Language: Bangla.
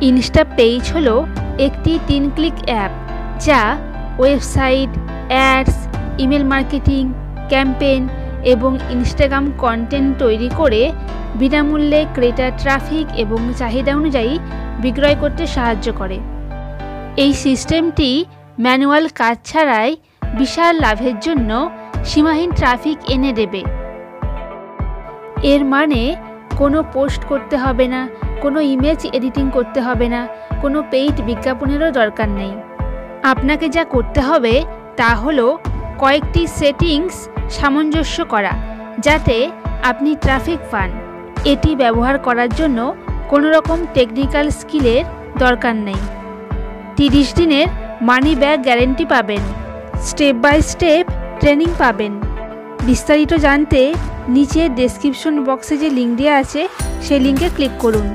ইনস্টা পেজ হলো একটি তিন ক্লিক অ্যাপ, যা website, ads, email marketing campaign এবং ইনস্টাগ্রাম কন্টেন্ট তৈরি করে বিনামূল্যে ক্রেতার ট্রাফিক এবং চাহিদা অনুযায়ী বিক্রয় করতে সাহায্য করে। এই সিস্টেমটি ম্যানুয়াল কাজ ছাড়াই বিশাল লাভের জন্য সীমাহীন ট্রাফিক এনে দেবে। এর মানে কোনো পোস্ট করতে হবে না, কোনো ইমেজ এডিটিং করতে হবে না, কোনো পেইড বিজ্ঞাপনেরও দরকার নেই। আপনাকে যা করতে হবে তা হলো কয়েকটি সেটিংস সামঞ্জস্য করা, যাতে আপনি ট্রাফিক পান। এটি ব্যবহার করার জন্য কোনো রকম টেকনিক্যাল স্কিলের দরকার নেই। তিরিশ দিনের মানি ব্যাক গ্যারেন্টি পাবেন। স্টেপ বাই স্টেপ ট্রেনিং পাবেন। বিস্তারিত জানতে নিচে ডেসক্রিপশন বক্সে যে লিঙ্ক দেওয়া আছে সেই লিঙ্কে ক্লিক করুন।